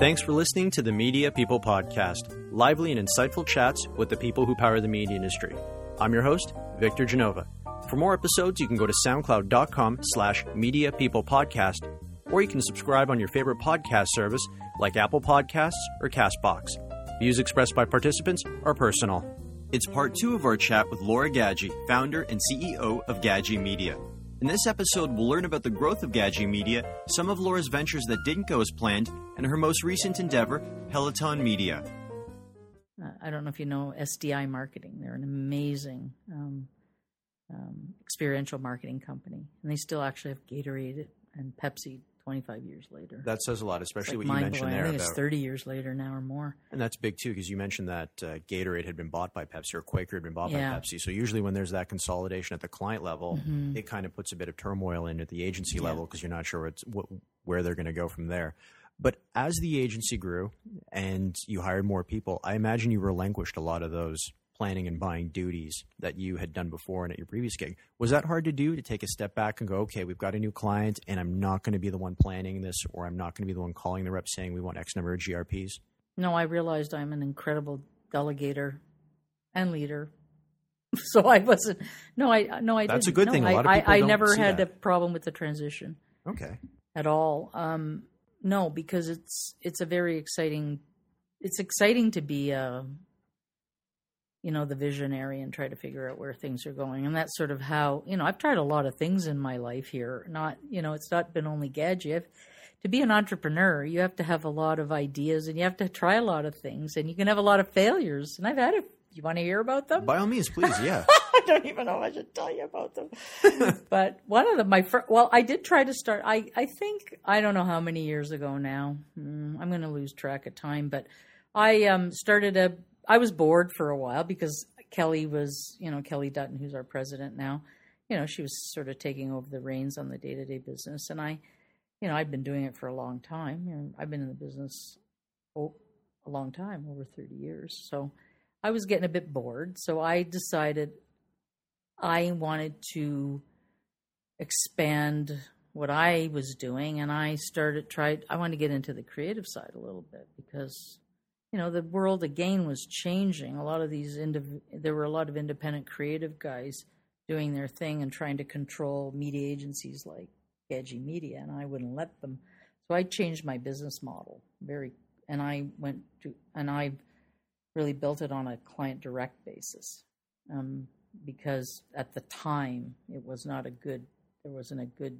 Thanks for listening to the Media People Podcast, lively and insightful chats with the people who power the media industry. I'm your host, Victor Genova. For more episodes, you can go to soundcloud.com slash media people podcast, or you can subscribe on your favorite podcast service like Apple Podcasts or Castbox. Views expressed by participants are personal. It's part two of our chat with Laura Gadji, founder and CEO of Gadji Media. In this episode, we'll learn about the growth of Gadji Media, some of Laura's ventures that didn't go as planned, and her most recent endeavor, Peloton Media. Uh, I don't know if you know SDI Marketing. They're an amazing um, um, experiential marketing company, and they still actually have Gatorade and Pepsi 25 years later. That says a lot, especially It's what you mentioned there I think about it's 30 years later now or more. And that's big too, because you mentioned that uh, Gatorade had been bought by Pepsi or Quaker had been bought Yeah. by Pepsi. So usually, when there's that consolidation at the client level, it kind of puts a bit of turmoil in at the agency Mm-hmm. Yeah. level because you're not sure what's, what, where they're going to go from there. But as the agency grew and you hired more people, I imagine you relinquished a lot of those planning and buying duties that you had done before and at your previous gig. Was that hard to do to take a step back and go, okay, we've got a new client and I'm not going to be the one planning this or I'm not going to be the one calling the rep saying we want X number of GRPs? No, I realized I'm an incredible delegator and leader. So I wasn't. No, I no, I. That's a didn't. good No, thing. A I, lot of I- people I, don't never had that. a problem with the transition Okay. at all. Um, no, because it's it's a very exciting. It's exciting to be a, you know, the visionary and try to figure out where things are going, and that's sort of how you know I've tried a lot of things in my life here. Not you know, it's not been only Gadget. To be an entrepreneur, you have to have a lot of ideas and you have to try a lot of things, and you can have a lot of failures. And I've had it. You want to hear about them? By all means, please. Yeah. I don't even know if I should tell you about them. but one of them, my first, well, I did try to start. I I think I don't know how many years ago now. Mm, I'm going to lose track of time, but I um started a. I was bored for a while because Kelly was, you know, Kelly Dutton, who's our president now. You know, she was sort of taking over the reins on the day to day business, and I, you know, I'd been doing it for a long time. You know, I've been in the business oh, a long time, over 30 years. So I was getting a bit bored. So I decided I wanted to expand what I was doing, and I started tried. I wanted to get into the creative side a little bit because you know the world again was changing. A lot of these indiv- there were a lot of independent creative guys doing their thing and trying to control media agencies like Gadget Media, and I wouldn't let them. So I changed my business model very, and I went to and I really built it on a client direct basis um, because at the time it was not a good there wasn't a good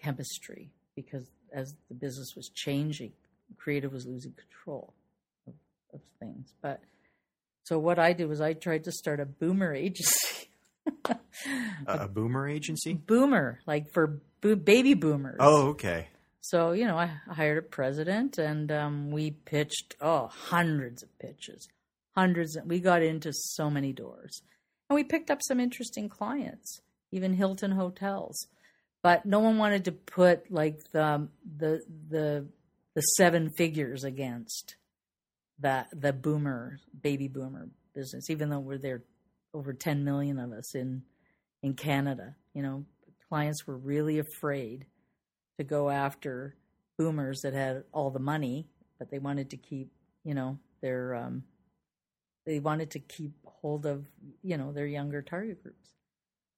chemistry because as the business was changing creative was losing control of, of things but so what i did was i tried to start a boomer agency a, a boomer agency? boomer like for bo- baby boomers Oh, okay. so you know, I hired a president, and um, we pitched oh hundreds of pitches, hundreds. We got into so many doors, and we picked up some interesting clients, even Hilton hotels. But no one wanted to put like the the the the seven figures against that the boomer baby boomer business, even though we're there over 10 million of us in in Canada. You know, clients were really afraid to go after boomers that had all the money, but they wanted to keep, you know, their um, they wanted to keep hold of, you know, their younger target groups.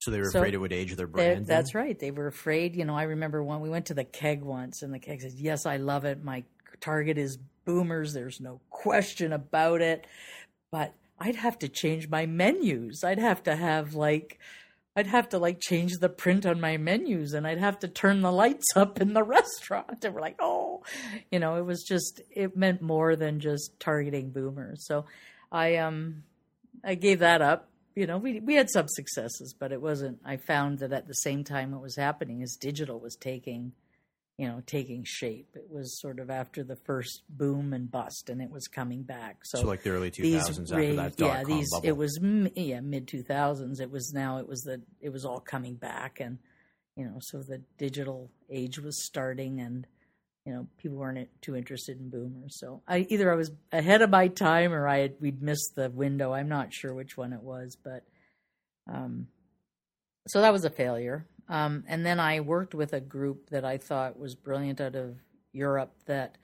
So they were So afraid it would age their brand. that's right. They were afraid. You know, I remember when we went to the keg once, and the keg says, "Yes, I love it. My target is boomers. There's no question about it." But I'd have to change my menus. I'd have to have like, I'd have to like change the print on my menus, and I'd have to turn the lights up in the restaurant. And we're like, "Oh," you know, it was just it meant more than just targeting boomers. So, I um, I gave that up. You know, we we had some successes, but it wasn't. I found that at the same time what was happening is digital was taking, you know, taking shape. It was sort of after the first boom and bust, and it was coming back. So, So like the early 2000s these after that yeah, these bubble. it was m- yeah mid two thousands. It was now it was the it was all coming back, and you know, so the digital age was starting, and you know, people weren't too interested in boomers. So I either I was ahead of my time or I had, we'd missed the window. I'm not sure which one it was, but um, so that was a failure. Um, and then I worked with a group that I thought was brilliant out of Europe that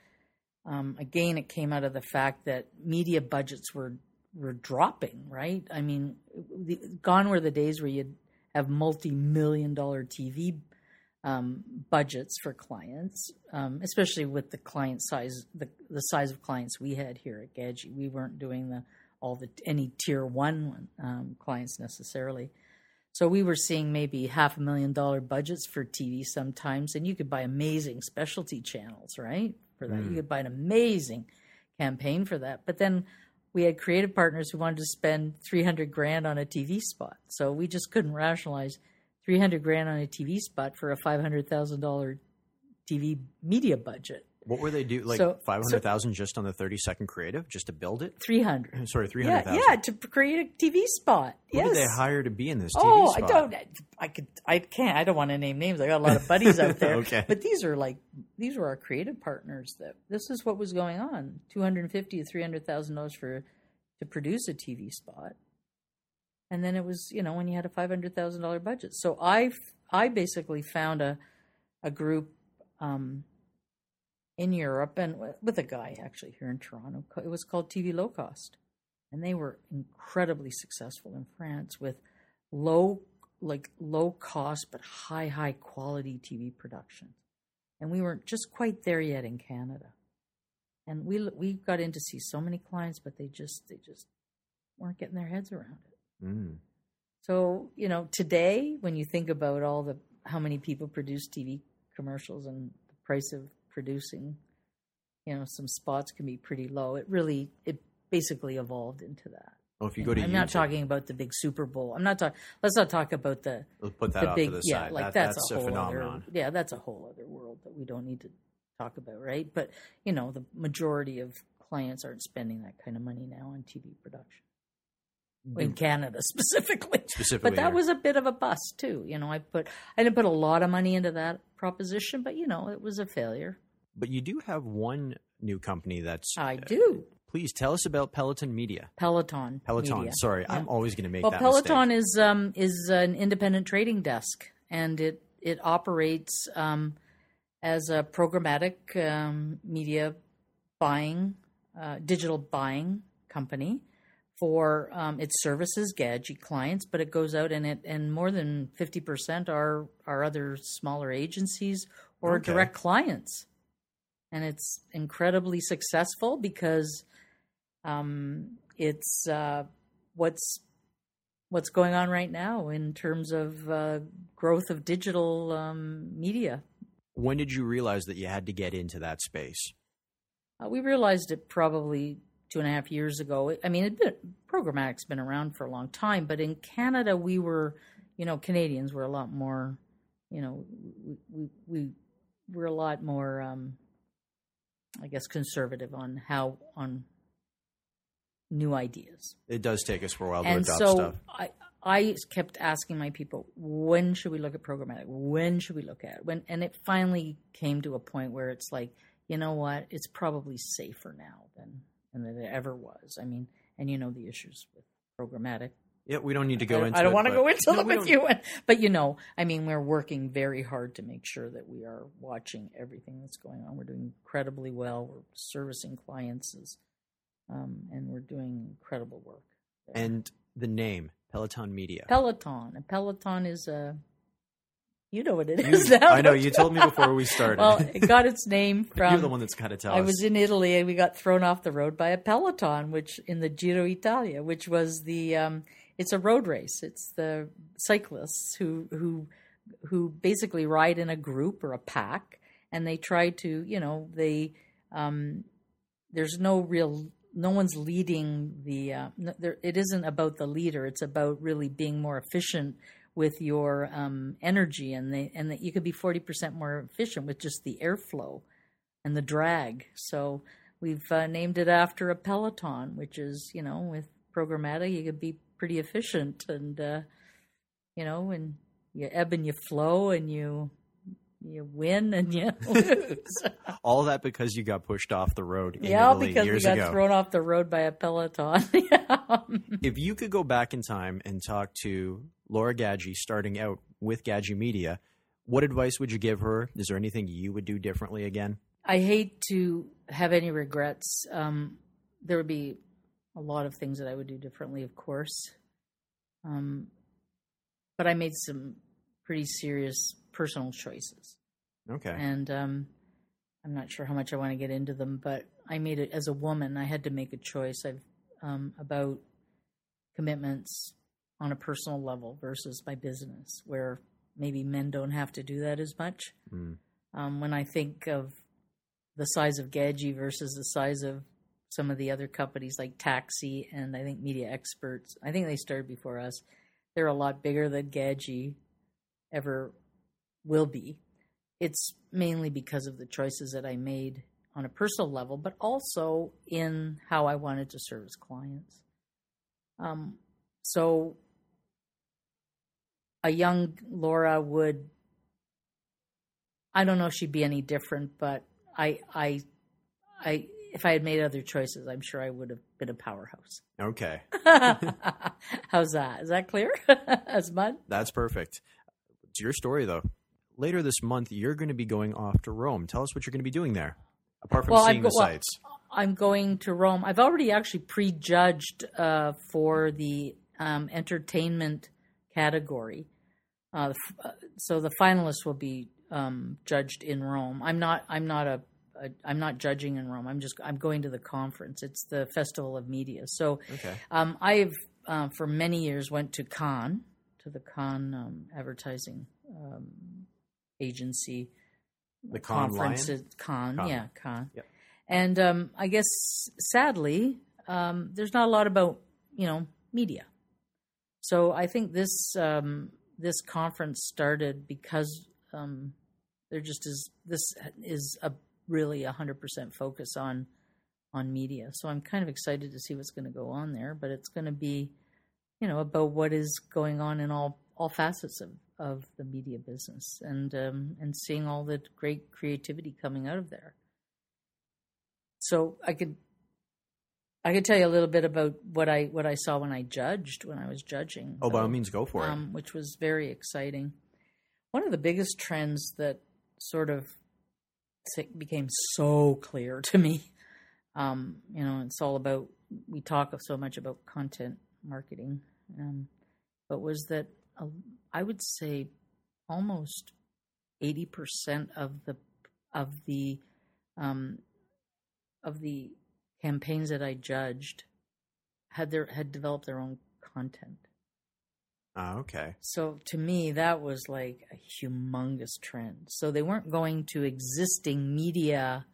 um, again, it came out of the fact that media budgets were were dropping. Right? I mean, the, gone were the days where you'd have multi million dollar TV um, budgets for clients, um, especially with the client size, the the size of clients we had here at Gadget. We weren't doing the all the any tier one um, clients necessarily. So we were seeing maybe half a million dollar budgets for TV sometimes, and you could buy amazing specialty channels, right? For that, mm. you could buy an amazing campaign for that. But then we had creative partners who wanted to spend three hundred grand on a TV spot, so we just couldn't rationalize three hundred grand on a TV spot for a five hundred thousand dollar TV media budget. What were they do? Like so, five hundred thousand so, just on the thirty second creative, just to build it. Three hundred. Sorry, three hundred thousand. Yeah, yeah, to create a TV spot. Who yes. did they hire to be in this TV oh, spot? I don't. I could. I can't. I don't want to name names. I got a lot of buddies out there. okay. But these are like these were our creative partners. That this is what was going on. Two hundred fifty to three hundred thousand dollars for to produce a TV spot, and then it was you know when you had a five hundred thousand dollar budget. So I I basically found a a group. Um, in Europe and with a guy actually here in Toronto. It was called TV Low Cost. And they were incredibly successful in France with low like low cost but high high quality TV production. And we weren't just quite there yet in Canada. And we we got in to see so many clients but they just they just weren't getting their heads around it. Mm. So, you know, today when you think about all the how many people produce TV commercials and the price of producing, you know, some spots can be pretty low. It really, it basically evolved into that. Well, if you go to, I'm YouTube, not talking about the big Super Bowl. I'm not talking. Let's not talk about the. Let's put that the big, to the yeah, side. like that, that's, that's, a whole phenomenon. Other, yeah, that's a whole other world that we don't need to talk about, right? But you know, the majority of clients aren't spending that kind of money now on TV production mm-hmm. in Canada specifically. Specifically, but that was a bit of a bust too. You know, I put I didn't put a lot of money into that proposition, but you know, it was a failure. But you do have one new company that's. I do. Uh, please tell us about Peloton Media. Peloton. Peloton. Media. Sorry, yeah. I'm always going to make well, that Peloton mistake. is um, is an independent trading desk, and it it operates um, as a programmatic um, media buying, uh, digital buying company for um, its services, Gadget clients, but it goes out and it and more than fifty percent are are other smaller agencies or Okay. direct clients and it's incredibly successful because um, it's uh, what's what's going on right now in terms of uh, growth of digital um, media. When did you realize that you had to get into that space? Uh, we realized it probably two and a half years ago. I mean, been, programmatic's been around for a long time, but in Canada, we were, you know, Canadians were a lot more, you know, we we, we were a lot more. Um, I guess conservative on how on new ideas. It does take us for a while to and adopt so stuff. I I kept asking my people, when should we look at programmatic? When should we look at it? When and it finally came to a point where it's like, you know what, it's probably safer now than than it ever was. I mean, and you know the issues with programmatic. Yeah, we don't need to go I, into. I don't want to go into No, them with don't- you, but you know, I mean, we're working very hard to make sure that we are watching everything that's going on. We're doing incredibly well. We're servicing clients, um, and we're doing incredible work. there. And the name Peloton Media. Peloton, and Peloton is a, you know what it You- is. now, I know you told me before we started. well, it got its name from. You're the one that's got to tell I us. was in Italy and we got thrown off the road by a peloton, which in the Giro Italia, which was the um, it's a road race. It's the cyclists who who who basically ride in a group or a pack, and they try to you know they um, there's no real no one's leading the uh, no, there, it isn't about the leader. It's about really being more efficient with your um, energy, and they and that you could be forty percent more efficient with just the airflow and the drag. So we've uh, named it after a peloton, which is you know with programmatic you could be pretty efficient and uh, you know and you ebb and you flow and you you win and you lose. All that because you got pushed off the road in yeah, because years got ago. thrown off the road by a peloton. yeah. If you could go back in time and talk to Laura Gadgie starting out with Gadgie Media, what advice would you give her? Is there anything you would do differently again? I hate to have any regrets. Um, there would be a lot of things that I would do differently, of course. Um, but I made some pretty serious personal choices. Okay. And um, I'm not sure how much I want to get into them, but I made it as a woman. I had to make a choice I've, um, about commitments on a personal level versus my business, where maybe men don't have to do that as much. Mm. Um, when I think of the size of Gadgie versus the size of some of the other companies like Taxi and I think Media Experts, I think they started before us. They're a lot bigger than Gadgie ever will be. It's mainly because of the choices that I made on a personal level, but also in how I wanted to service clients. Um, so a young Laura would I don't know if she'd be any different, but I I I if I had made other choices, I'm sure I would have been a powerhouse. Okay. How's that? Is that clear as mud? That's perfect. It's your story, though. Later this month, you're going to be going off to Rome. Tell us what you're going to be doing there, apart from Well, seeing the well, sights. I'm going to Rome. I've already actually prejudged uh, for the um, entertainment category. Uh, uh, so the finalists will be um, judged in Rome. I'm not. I'm not a, a. I'm not judging in Rome. I'm just. I'm going to the conference. It's the Festival of Media. So Okay. um, I've uh, for many years went to Cannes, to the Cannes um, advertising um, agency The Con conference Cannes. Cannes. Yeah, Cannes. Yep. And um, I guess sadly, um, there's not a lot about you know media. So I think this um, this conference started because um, there just is this is a really hundred percent focus on on media. So I'm kind of excited to see what's going to go on there. But it's going to be you know about what is going on in all all facets of of the media business and um, and seeing all the great creativity coming out of there. So I could I could tell you a little bit about what I what I saw when I judged when I was judging. Oh, by all means, go for it. um, which was very exciting. One of the biggest trends that sort of became so clear to me, um, you know, it's all about we talk so much about content marketing, um, but was that uh, I would say almost eighty percent of the of the um, of the campaigns that I judged had their had developed their own content. Ah, okay. So to me, that was like a humongous trend. So they weren't going to existing media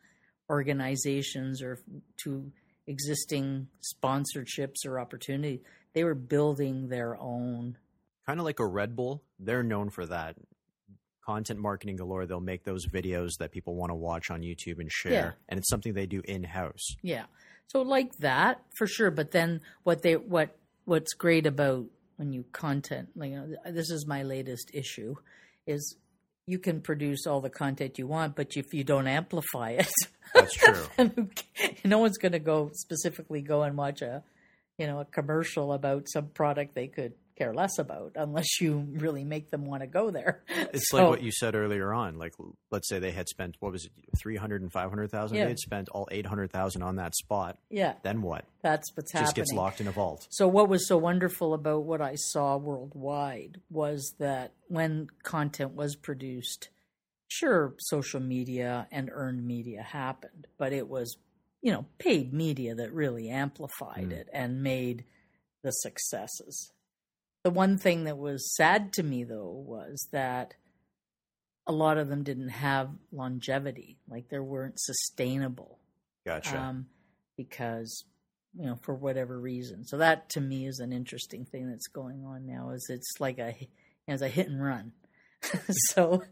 organizations or to existing sponsorships or opportunity. They were building their own. Kind of like a Red Bull. They're known for that. Content marketing galore. They'll make those videos that people want to watch on YouTube and share. Yeah. And it's something they do in house. Yeah. So like that for sure. But then what they what what's great about when you content like you know, this is my latest issue is you can produce all the content you want, but if you don't amplify it, That's true. and who ca- no one's going to go specifically go and watch a you know a commercial about some product they could care less about unless you really make them want to go there It's So- like what you said earlier on. Like, let's say they had spent what was it, three hundred and five hundred thousand. Yeah. They had spent all eight hundred thousand on that spot. yeah Then what? that's what's Just happening gets locked in a vault. so what was so wonderful about what i saw worldwide was that when content was produced sure social media and earned media happened but it was you know paid media that really amplified Mm. it and made the successes the one thing that was sad to me though was that a lot of them didn't have longevity like they weren't sustainable Gotcha. um, because you know for whatever reason. So that to me is an interesting thing that's going on now. Is it's like a as a hit and run. so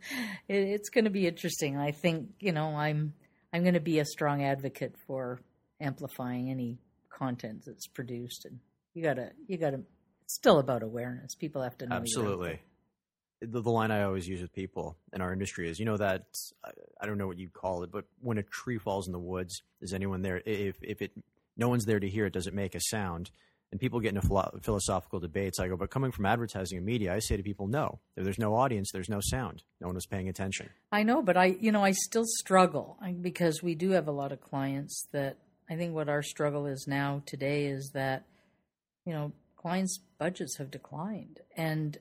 it, it's going to be interesting. I think you know I'm I'm going to be a strong advocate for amplifying any content that's produced, and you gotta you gotta. It's still about awareness. People have to know. you're Absolutely. there. The, the line I always use with people in our industry is, you know, that I, I don't know what you'd call it, but when a tree falls in the woods, is anyone there? If if it no one's there to hear it, does it make a sound? and people get into philo- philosophical debates. I go, but coming from advertising and media, I say to people, no, if there's no audience, there's no sound. No one was paying attention. I know, but I, you know, I still struggle because we do have a lot of clients that I think what our struggle is now today is that, you know, clients' budgets have declined and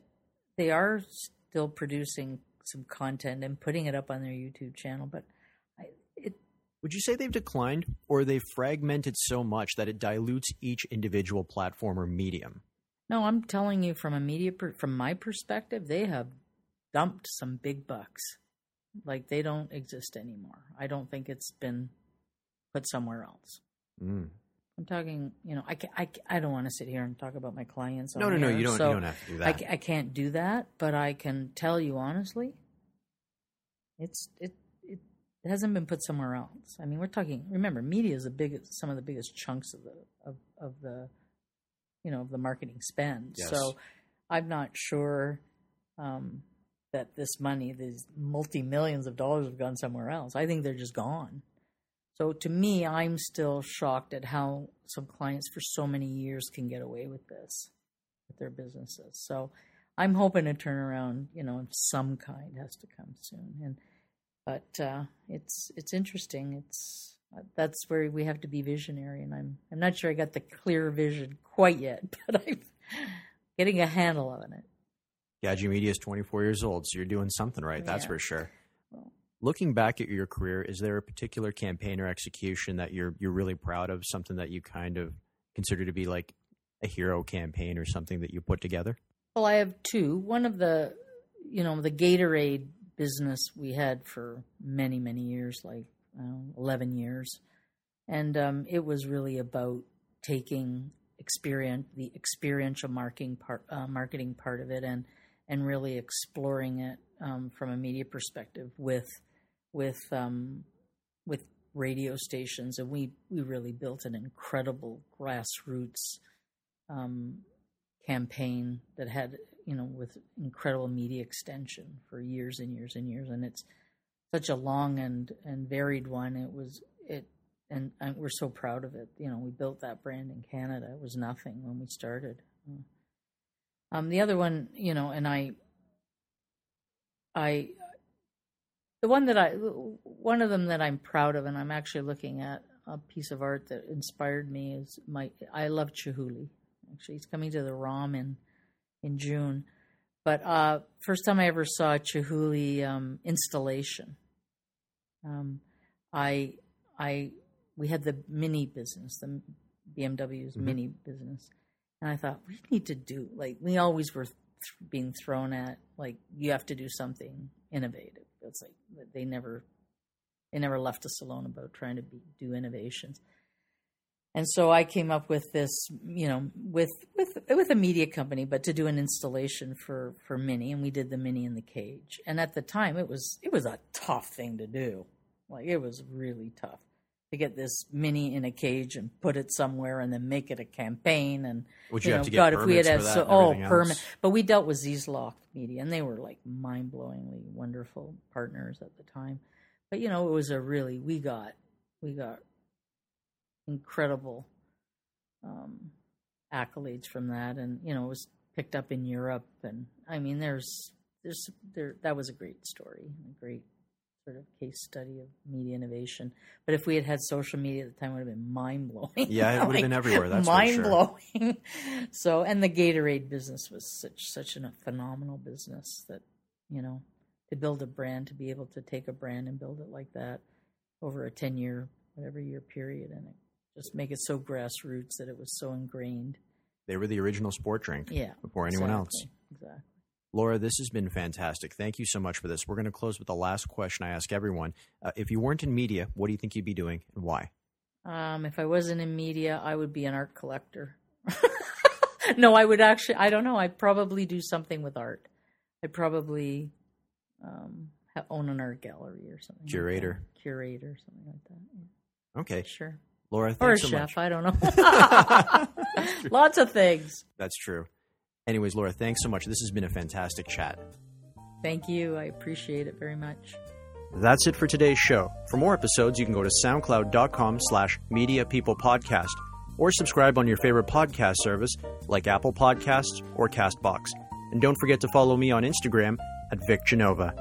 they are still producing some content and putting it up on their YouTube channel, but I, it, Would you say they've declined, or they've fragmented so much that it dilutes each individual platform or medium? no, I'm telling you from a media, per, from my perspective, they have dumped some big bucks. Like they don't exist anymore. I don't think it's been put somewhere else. Mm. I'm talking, you know, I, I, I don't want to sit here and talk about my clients. No, no, no. You don't. so you don't have to do I, that. ca- I can't do that, but I can tell you honestly, it's it it hasn't been put somewhere else. I mean, we're talking. Remember, media is the biggest, some of the biggest chunks of the of of the, you know, of the marketing spend. Yes. So, I'm not sure um, that this money, these multi millions of dollars, have gone somewhere else. I think they're just gone. So to me, I'm still shocked at how some clients for so many years can get away with this with their businesses. So I'm hoping a turnaround, you know, of some kind has to come soon. And but uh, it's it's interesting. It's that's where we have to be visionary, and I'm I'm not sure I got the clear vision quite yet, but I'm getting a handle on it. Gadget Media is 24 years old, so you're doing something right. That's for sure. Looking back at your career, is there a particular campaign or execution that you're you're really proud of? Something that you kind of consider to be like a hero campaign or something that you put together? Well, I have two. One of the, you know, the Gatorade business we had for many, many years, like 11 years. And um, it was really about taking experience, the experiential marketing part, uh, marketing part of it, and and really exploring it um, from a media perspective with with um, with radio stations, and we we really built an incredible grassroots um, campaign that had you know with incredible media extension for years and years and years, and it's such a long and and varied one. It was it. And, and we're so proud of it. You know, we built that brand in Canada. It was nothing when we started. Um, the other one, you know, and I, I, the one that I, one of them that I'm proud of, and I'm actually looking at a piece of art that inspired me is my. I love Chihuly. Actually, he's coming to the ROM in in June. But uh, first time I ever saw a Chihuly um, installation, um, I I we had the mini business, the BMW's mini business, and I thought we need to do like we always were th- being thrown at like you have to do something innovative. It's like they never they never left us alone about trying to be, do innovations. And so I came up with this, you know, with with with a media company, but to do an installation for for Mini, and we did the Mini in the cage. And at the time, it was it was a tough thing to do. Like it was really tough to get this Mini in a cage and put it somewhere, and then make it a campaign. And Would you have know, to get God, if we had had so oh permit, but we dealt with Zlock Media, and they were like mind blowingly wonderful partners at the time. But you know, it was a really we got we got incredible um, accolades from that, and you know, it was picked up in Europe, and I mean, there's there's there that was a great story, a great sort of case study of media innovation. But if we had had social media at the time, it would have been mind blowing. Yeah, it would have been everywhere, that's mind sure. blowing. so, and the Gatorade business was such such a phenomenal business that you know to build a brand, to be able to take a brand and build it like that over a ten year, whatever year period, and it, just make it so grassroots that it was so ingrained. They were the original sport drink Yeah, before anyone else. exactly, Exactly. Laura, this has been fantastic. Thank you so much for this. We're going to close with the last question I ask everyone. Uh, if you weren't in media, what do you think you'd be doing and why? Um, if I wasn't in media, I would be an art collector. no, I would actually. I don't know. I'd probably do something with art. I'd probably um, own an art gallery or something. like Curator. that. curator, something like that. Yeah, Okay. sure. Laura, Or a so chef. much. I don't know. Lots of things. That's true. Anyways, Laura, thanks so much. This has been a fantastic chat. Thank you. I appreciate it very much. That's it for today's show. For more episodes, you can go to soundcloud.com slash media people podcast. or subscribe on your favorite podcast service like Apple Podcasts or Castbox. And don't forget to follow me on Instagram at Vic Genova.